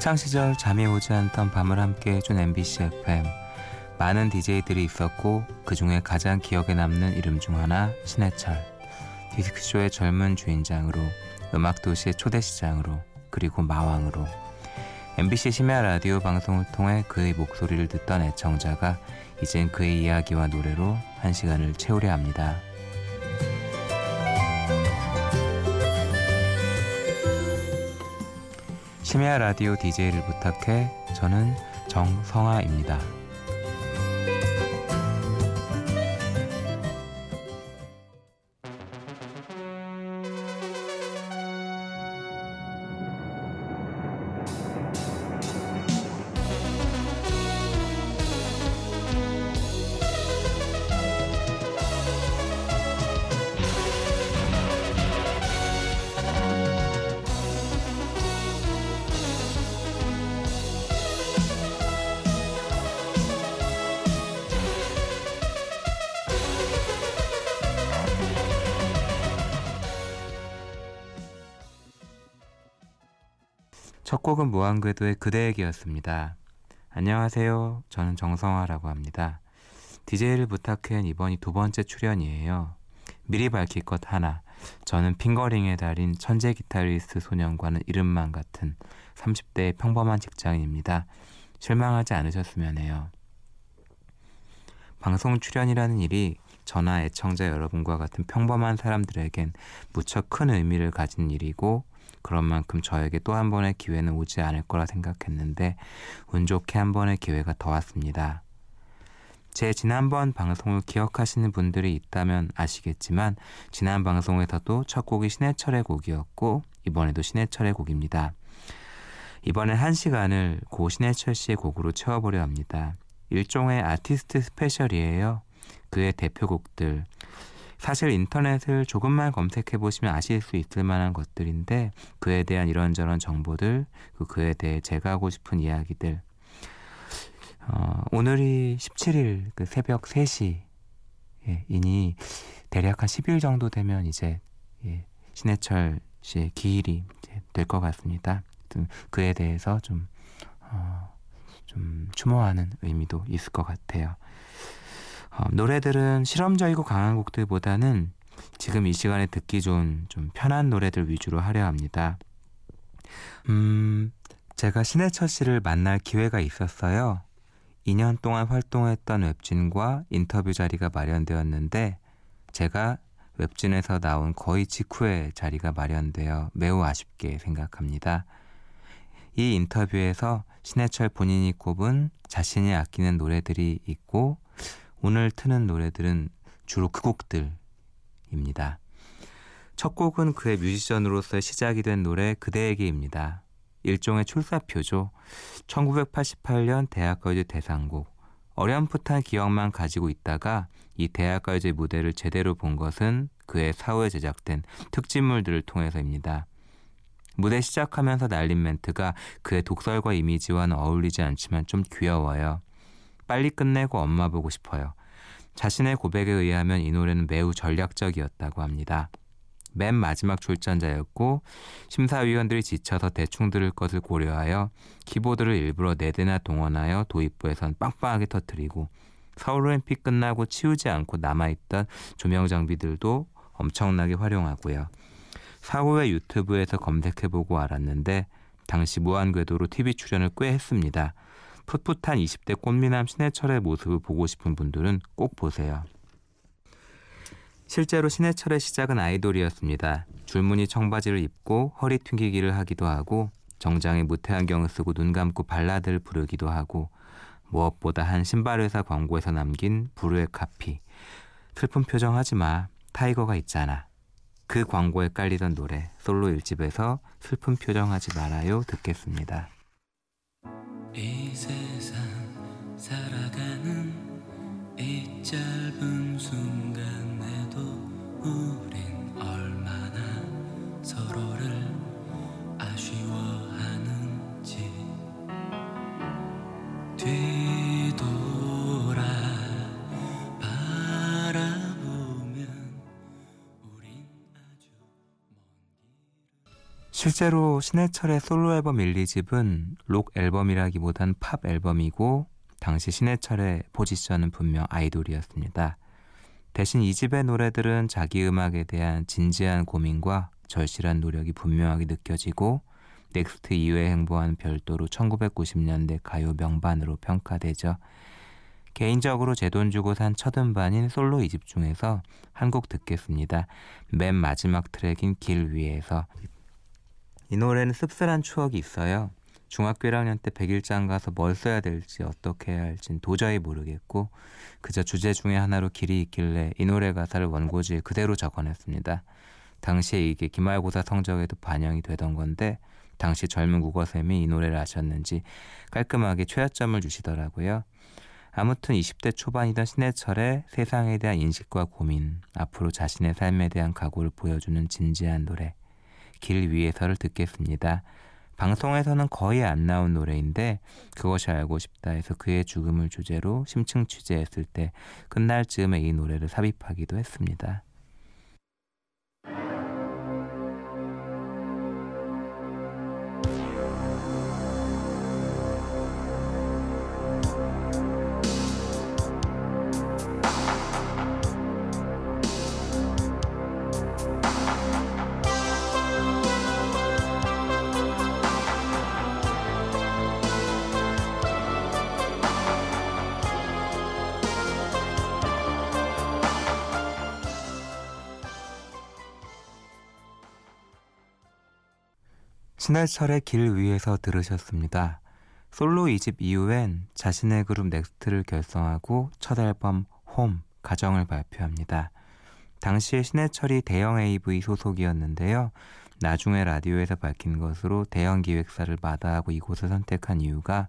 학창 시절 잠이 오지 않던 밤을 함께 해준 MBC FM. 많은 DJ들이 있었고 그 중에 가장 기억에 남는 이름 중 하나 신해철. 디스크쇼의 젊은 주인장으로 음악도시의 초대시장으로 그리고 마왕으로 MBC 심야 라디오 방송을 통해 그의 목소리를 듣던 애청자가 이젠 그의 이야기와 노래로 한 시간을 채우려 합니다. 심야 라디오 DJ를 부탁해 저는 정성아입니다. 첫 곡은 무한궤도의 그대에게였습니다. 안녕하세요. 저는 정성화라고 합니다. DJ를 부탁한 이번이 두 번째 출연이에요. 미리 밝힐 것 하나. 저는 핑거링의 달인 천재 기타리스트 소년과는 이름만 같은 30대의 평범한 직장인입니다. 실망하지 않으셨으면 해요. 방송 출연이라는 일이 저나 애청자 여러분과 같은 평범한 사람들에겐 무척 큰 의미를 가진 일이고 그런 만큼 저에게 또 한 번의 기회는 오지 않을 거라 생각했는데 운 좋게 한 번의 기회가 더 왔습니다. 제 지난번 방송을 기억하시는 분들이 있다면 아시겠지만 지난 방송에서도 첫 곡이 신해철의 곡이었고 이번에도 신해철의 곡입니다. 이번엔 한 시간을 고 신해철 씨의 곡으로 채워보려 합니다. 일종의 아티스트 스페셜이에요. 그의 대표곡들 사실 인터넷을 조금만 검색해 보시면 아실 수 있을 만한 것들인데 그에 대한 이런저런 정보들, 그 그에 대해 제가 하고 싶은 이야기들. 어, 오늘이 17일 그 새벽 3시 예, 이니 대략 한 10일 정도 되면 이제 예, 신해철 씨의 기일이 될 것 같습니다. 그에 대해서 좀, 어, 좀 추모하는 의미도 있을 것 같아요. 어, 노래들은 실험적이고 강한 곡들보다는 지금 이 시간에 듣기 좋은 좀 편한 노래들 위주로 하려 합니다. 음, 제가 신해철 씨를 만날 기회가 있었어요. 2년 동안 활동했던 웹진과 인터뷰 자리가 마련되었는데 제가 웹진에서 나온 거의 직후에 자리가 마련되어 매우 아쉽게 생각합니다. 이 인터뷰에서 신해철 본인이 꼽은 자신이 아끼는 노래들이 있고 오늘 트는 노래들은 주로 그 곡들입니다. 첫 곡은 그의 뮤지션으로서의 시작이 된 노래 그대에게입니다. 일종의 출사표죠. 1988년 대학가요제 대상곡. 어렴풋한 기억만 가지고 있다가 이 대학가요제 무대를 제대로 본 것은 그의 사후에 제작된 특집물들을 통해서입니다. 무대 시작하면서 날린 멘트가 그의 독설과 이미지와는 어울리지 않지만 좀 귀여워요. 빨리 끝내고 엄마 보고 싶어요. 자신의 고백에 의하면 이 노래는 매우 전략적이었다고 합니다. 맨 마지막 출전자였고 심사위원들이 지쳐서 대충 들을 것을 고려하여 키보드를 일부러 네 대나 동원하여 도입부에선 빵빵하게 터뜨리고 서울올림픽 끝나고 치우지 않고 남아있던 조명 장비들도 엄청나게 활용하고요. 사후에 유튜브에서 검색해보고 알았는데 당시 무한궤도로 TV 출연을 꽤 했습니다. 풋풋한 20대 꽃미남 신해철의 모습을 보고 싶은 분들은 꼭 보세요. 실제로 신해철의 시작은 아이돌이었습니다. 줄무늬 청바지를 입고 허리 튕기기를 하기도 하고 정장에 무태안경을 쓰고 눈 감고 발라드를 부르기도 하고 무엇보다 한 신발회사 광고에서 남긴 부르의 카피 슬픈 표정 하지 마 타이거가 있잖아 그 광고에 깔리던 노래 솔로 1집에서 슬픈 표정 하지 말아요 듣겠습니다. 이 세상 살아가는 이 짧은 순간에도 우린 얼마나 서로를 아쉬워하는지 뒤 실제로 신해철의 솔로 앨범 1, 2집은 록 앨범이라기보단 팝 앨범이고 당시 신해철의 포지션은 분명 아이돌이었습니다. 대신 이 집의 노래들은 자기 음악에 대한 진지한 고민과 절실한 노력이 분명하게 느껴지고 넥스트 이후에 행보와는 별도로 1990년대 가요 명반으로 평가되죠. 개인적으로 제 돈 주고 산 첫 음반인 솔로 2집 중에서 한 곡 듣겠습니다. 맨 마지막 트랙인 길 위에서 이 노래는 씁쓸한 추억이 있어요. 중학교 1학년 때 백일장 가서 뭘 써야 될지 어떻게 해야 할진 도저히 모르겠고 그저 주제 중에 하나로 길이 있길래 이 노래 가사를 원고지에 그대로 적어냈습니다. 당시에 이게 기말고사 성적에도 반영이 되던 건데 당시 젊은 국어쌤이 이 노래를 아셨는지 깔끔하게 최하점을 주시더라고요. 아무튼 20대 초반이던 신해철의 세상에 대한 인식과 고민, 앞으로 자신의 삶에 대한 각오를 보여주는 진지한 노래, 길 위에서를 듣겠습니다. 방송에서는 거의 안 나온 노래인데 그것이 알고 싶다 해서 그의 죽음을 주제로 심층 취재했을 때 끝날 즈음에 이 노래를 삽입하기도 했습니다. 신해철의 길 위에서 들으셨습니다. 솔로 2집 이후엔 자신의 그룹 넥스트를 결성하고 첫 앨범 홈 가정을 발표합니다. 당시에 신해철이 대영 AV 소속이었는데요. 나중에 라디오에서 밝힌 것으로 대형 기획사를 마다하고 이곳을 선택한 이유가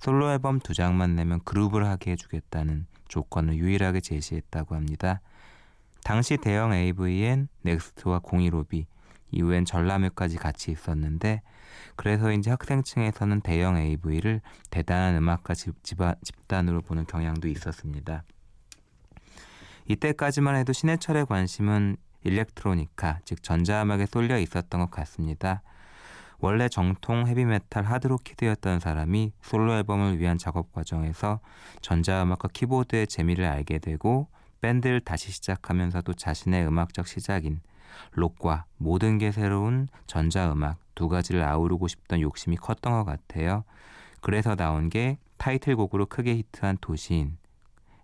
솔로 앨범 두 장만 내면 그룹을 하게 해주겠다는 조건을 유일하게 제시했다고 합니다. 당시 대영 AV엔 넥스트와 공일오비 이후엔 전람회까지 같이 있었는데 그래서인지 학생층에서는 대영 AV를 대단한 음악가 집단으로 보는 경향도 있었습니다. 이때까지만 해도 신해철의 관심은 일렉트로니카, 즉 전자음악에 쏠려 있었던 것 같습니다. 원래 정통 헤비메탈 하드록 kid였던 사람이 솔로 앨범을 위한 작업 과정에서 전자음악과 키보드의 재미를 알게 되고 밴드를 다시 시작하면서도 자신의 음악적 시작인 록과 모든 게 새로운 전자음악 두 가지를 아우르고 싶던 욕심이 컸던 것 같아요. 그래서 나온 게 타이틀곡으로 크게 히트한 도시인.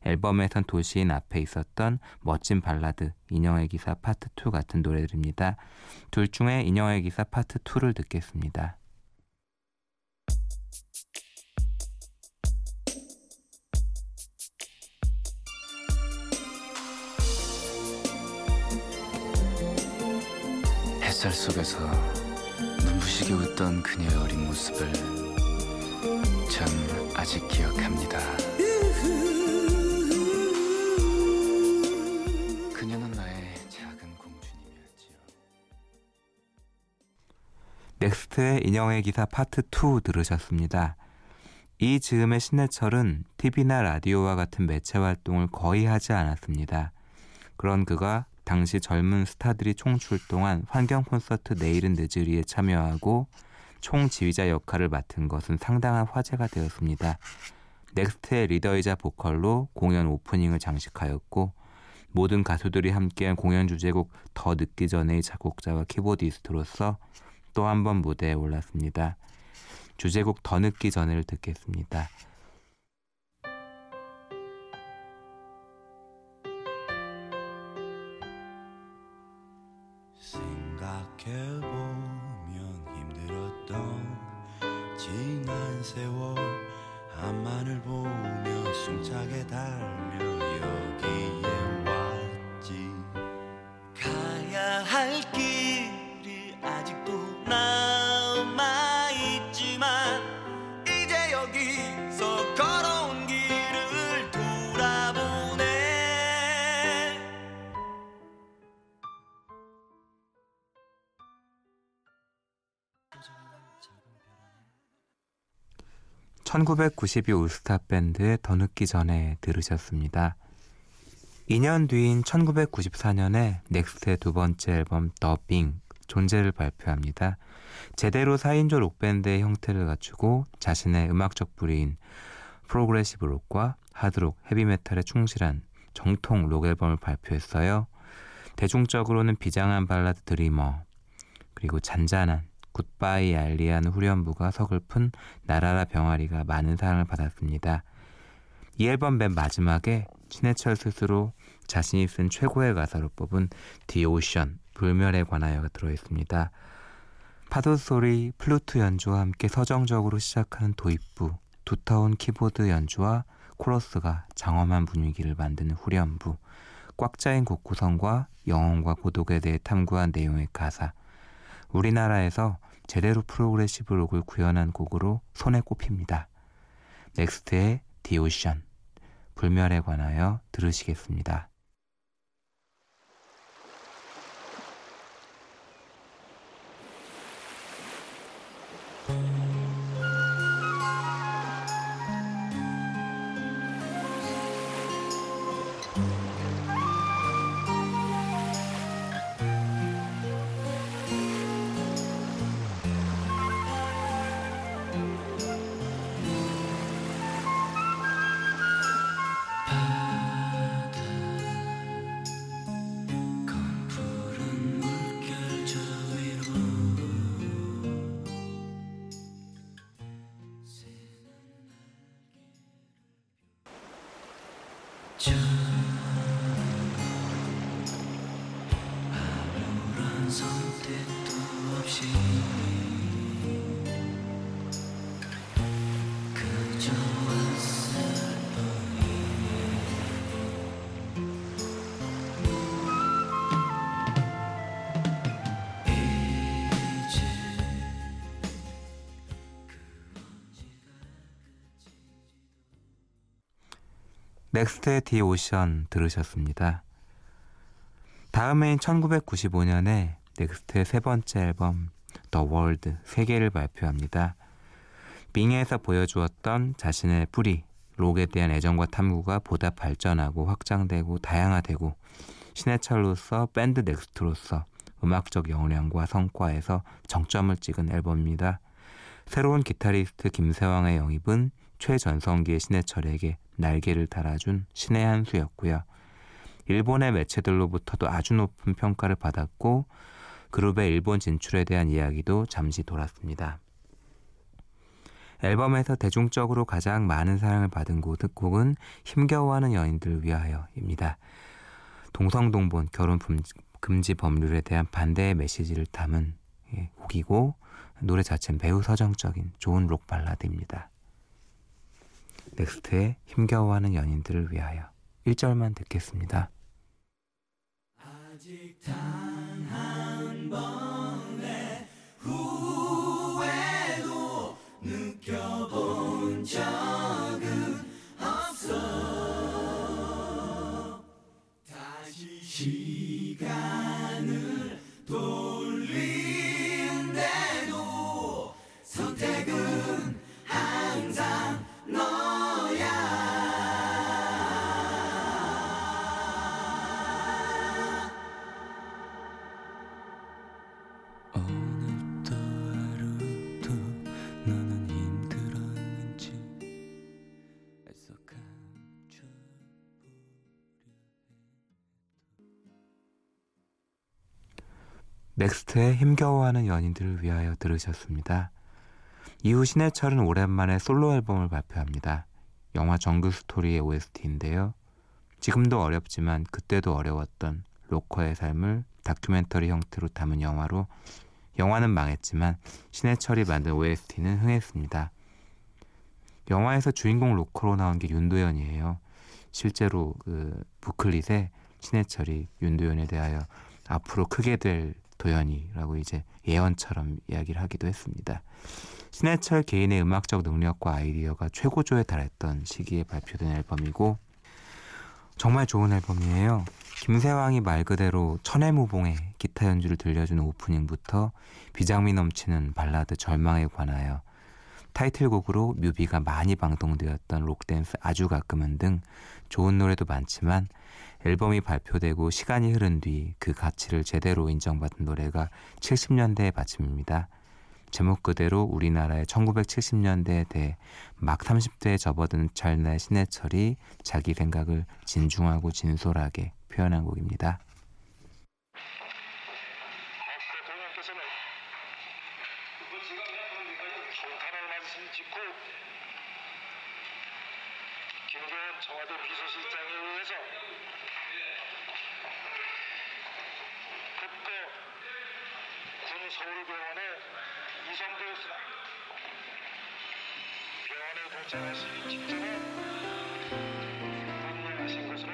앨범에선 도시인 앞에 있었던 멋진 발라드 인형의 기사 파트 2 같은 노래들입니다. 둘 중에 인형의 기사 파트 2를 듣겠습니다. 햇살 속에서 눈부시게 웃던 그녀의 어린 모습을 전 아직 기억합니다. 그녀는 나의 작은 공주님이었지요. 넥스트의 인형의 기사 파트 2 들으셨습니다. 이 즈음의 신해철은 TV나 라디오와 같은 매체 활동을 거의 하지 않았습니다. 그런 그가 당시 젊은 스타들이 총출동한 환경 콘서트 내일은 늦으리에 참여하고 총 지휘자 역할을 맡은 것은 상당한 화제가 되었습니다. 넥스트의 리더이자 보컬로 공연 오프닝을 장식하였고 모든 가수들이 함께한 공연 주제곡 더 늦기 전에 작곡자와 키보디스트로서 또 한 번 무대에 올랐습니다. 주제곡 더 늦기 전에를 듣겠습니다. 1992 올스타 밴드의 더 늦기 전에 들으셨습니다. 2년 뒤인 1994년에 넥스트의 두 번째 앨범 The Being 존재를 발표합니다. 제대로 4인조 록밴드의 형태를 갖추고 자신의 음악적 뿌리인 프로그레시브 록과 하드록, 헤비메탈에 충실한 정통 록 앨범을 발표했어요. 대중적으로는 비장한 발라드 The Dreamer, 그리고 잔잔한 굿바이 얄리란 후렴부가 서글픈 날아라 병아리가 많은 사랑을 받았습니다. 이 앨범 맨 마지막에 신해철 스스로 자신이 쓴 최고의 가사로 뽑은 The Ocean, 불멸에 관하여가 들어있습니다. 파도 소리, 플루트 연주와 함께 서정적으로 시작하는 도입부, 두터운 키보드 연주와 코러스가 장엄한 분위기를 만드는 후렴부, 꽉 짜인 곡 구성과 영혼과 고독에 대해 탐구한 내용의 가사, 우리나라에서 제대로 프로그레시브 록을 구현한 곡으로 손에 꼽힙니다. 넥스트의 The Ocean 불멸에 관하여 들으시겠습니다. 넥스트의 The Ocean 들으셨습니다. 다음 해인 1995년에 넥스트의 세 번째 앨범 The World 세계를 발표합니다. Being에서 보여주었던 자신의 뿌리, 록에 대한 애정과 탐구가 보다 발전하고 확장되고 다양화되고 신해철로서 밴드 넥스트로서 음악적 역량과 성과에서 정점을 찍은 앨범입니다. 새로운 기타리스트 김세황의 영입은 최전성기의 신해철에게 날개를 달아준 신의 한 수였고요. 일본의 매체들로부터도 아주 높은 평가를 받았고 그룹의 일본 진출에 대한 이야기도 잠시 돌았습니다. 앨범에서 대중적으로 가장 많은 사랑을 받은 곡은 힘겨워하는 연인들을 위하여입니다. 동성동본 결혼 금지 법률에 대한 반대의 메시지를 담은 예, 곡이고 노래 자체는 매우 서정적인 좋은 록 발라드입니다. 넥스트의 힘겨워하는 연인들을 위하여 1절만 듣겠습니다. 아직 단한 번 넥스트의 힘겨워하는 연인들을 위하여 들으셨습니다. 이후 신해철은 오랜만에 솔로 앨범을 발표합니다. 영화 정글 스토리의 OST인데요. 지금도 어렵지만 그때도 어려웠던 로커의 삶을 다큐멘터리 형태로 담은 영화로 영화는 망했지만 신해철이 만든 OST는 흥했습니다. 영화에서 주인공 로커로 나온 게 윤도현이에요. 실제로 그 booklet에 신해철이 윤도현에 대하여 앞으로 크게 될 도현이라고 이제 예언처럼 이야기를 하기도 했습니다. 신해철 개인의 음악적 능력과 아이디어가 최고조에 달했던 시기에 발표된 앨범이고 정말 좋은 앨범이에요. 김세황이 말 그대로 천의무봉의 기타 연주를 들려주는 오프닝부터 비장미 넘치는 발라드 절망에 관하여 타이틀곡으로 뮤비가 많이 방송되었던 록댄스 아주 가끔은 등 좋은 노래도 많지만 앨범이 발표되고 시간이 흐른 뒤 그 가치를 제대로 인정받은 노래가 70년대의 받침입니다. 제목 그대로 우리나라의 1970년대에 대해 막 30대에 접어든 찰나의 신해철이 자기 생각을 진중하고 진솔하게 표현한 곡입니다. 대통령께서는 총탄을 맞으신 직후 김교원 청와대 비서실장에 의해서 국고 군 서울병원에 이송되었으나 병원에 도착하시기 직전에 분명하신 것으로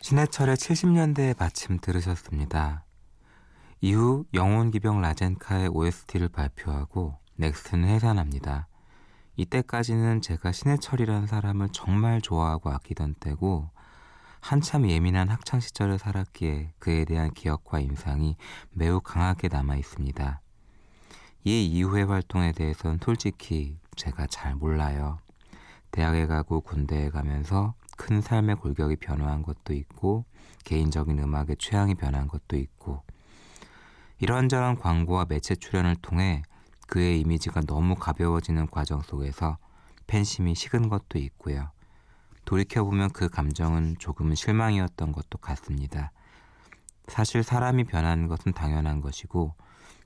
신해철의 70년대의 받침 들으셨습니다. 이후 영혼기병 라젠카의 OST를 발표하고 넥스트는 해산합니다. 이때까지는 제가 신해철이라는 사람을 정말 좋아하고 아끼던 때고 한참 예민한 학창 시절을 살았기에 그에 대한 기억과 인상이 매우 강하게 남아 있습니다. 이 이후의 활동에 대해서는 솔직히 제가 잘 몰라요. 대학에 가고 군대에 가면서 큰 삶의 골격이 변화한 것도 있고 개인적인 음악의 취향이 변한 것도 있고 이런저런 광고와 매체 출연을 통해 그의 이미지가 너무 가벼워지는 과정 속에서 팬심이 식은 것도 있고요. 돌이켜보면 그 감정은 조금은 실망이었던 것도 같습니다. 사실 사람이 변하는 것은 당연한 것이고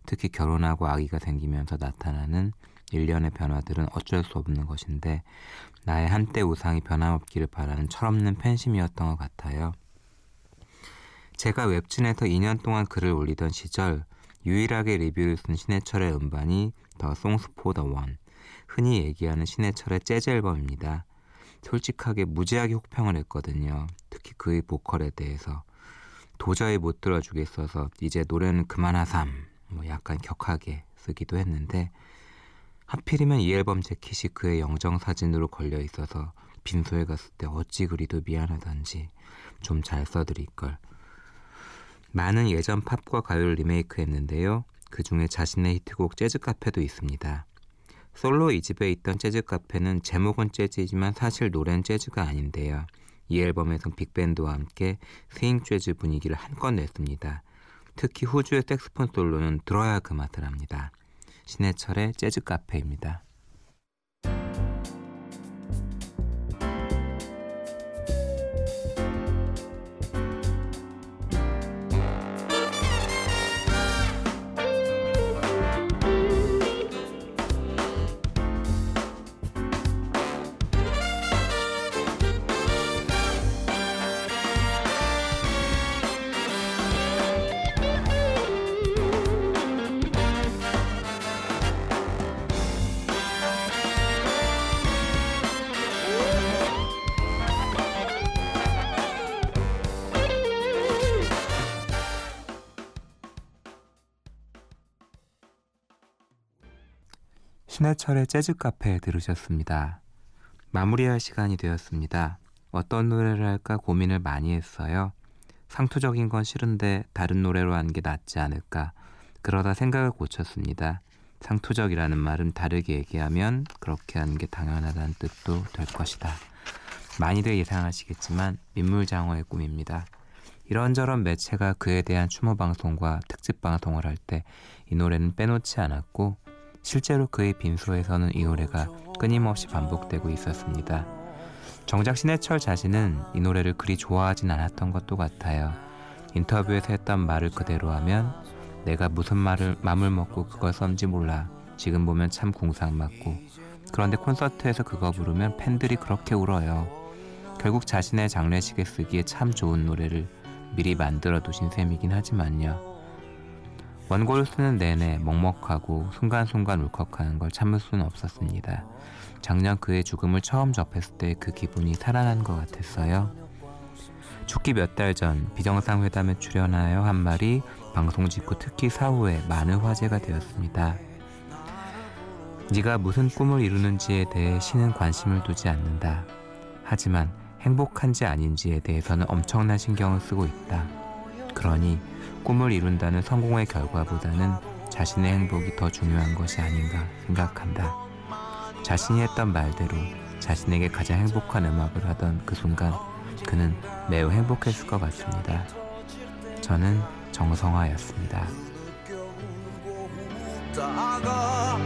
특히 결혼하고 아기가 생기면서 나타나는 일련의 변화들은 어쩔 수 없는 것인데 나의 한때 우상이 변함없기를 바라는 철없는 팬심이었던 것 같아요. 제가 웹진에서 2년 동안 글을 올리던 시절 유일하게 리뷰를 쓴 신해철의 음반이 더 for the One 흔히 얘기하는 신해철의 재즈 앨범입니다. 솔직하게 무지하게 혹평을 했거든요. 특히 그의 보컬에 대해서 도저히 못 들어주겠어서 이제 노래는 그만하삼 뭐 약간 격하게 쓰기도 했는데 하필이면 이 앨범 재킷이 그의 영정 사진으로 걸려 있어서 빈소에 갔을 때 어찌 그리도 미안하던지 좀 잘 써드릴 걸. 많은 예전 팝과 가요를 리메이크했는데요. 그 중에 자신의 히트곡 재즈 카페도 있습니다. 솔로 이집에 있던 재즈 카페는 제목은 재즈이지만 사실 노래는 재즈가 아닌데요. 이 앨범에선 빅밴드와 함께 스윙 재즈 분위기를 한껏 냈습니다. 특히 호주의 색스폰 솔로는 들어야 그 맛을 합니다. 신해철의 재즈 카페입니다. 신해철의 재즈 카페 들으셨습니다. 마무리할 시간이 되었습니다. 어떤 노래를 할까 고민을 많이 했어요. 상투적인 건 싫은데 다른 노래로 하는 게 낫지 않을까. 그러다 생각을 고쳤습니다. 상투적이라는 말은 다르게 얘기하면 그렇게 하는 게 당연하다는 뜻도 될 것이다. 많이들 예상하시겠지만 민물장어의 꿈입니다. 이런저런 매체가 그에 대한 추모 방송과 특집 방송을 할 때 이 노래는 빼놓지 않았고 실제로 그의 빈소에서는 이 노래가 끊임없이 반복되고 있었습니다. 정작 신해철 자신은 이 노래를 그리 좋아하진 않았던 것도 같아요. 인터뷰에서 했던 말을 그대로 하면 내가 무슨 말을 맘을 먹고 그걸 썼는지 몰라. 지금 보면 참 궁상 맞고. 그런데 콘서트에서 그거 부르면 팬들이 그렇게 울어요. 결국 자신의 장례식에 쓰기에 참 좋은 노래를 미리 만들어 두신 셈이긴 하지만요. 원고를 쓰는 내내 먹먹하고 순간순간 울컥하는 걸 참을 수는 없었습니다. 작년 그의 죽음을 처음 접했을 때 그 기분이 살아난 것 같았어요. 죽기 몇 달 전 비정상 회담에 출연하여 한 말이 방송 직후 특히 사후에 많은 화제가 되었습니다. 네가 무슨 꿈을 이루는지에 대해 신은 관심을 두지 않는다. 하지만 행복한지 아닌지에 대해서는 엄청난 신경을 쓰고 있다. 그러니 꿈을 이룬다는 성공의 결과보다는 자신의 행복이 더 중요한 것이 아닌가 생각한다. 자신이 했던 말대로 자신에게 가장 행복한 음악을 하던 그 순간 그는 매우 행복했을 것 같습니다. 저는 정성화였습니다. 다가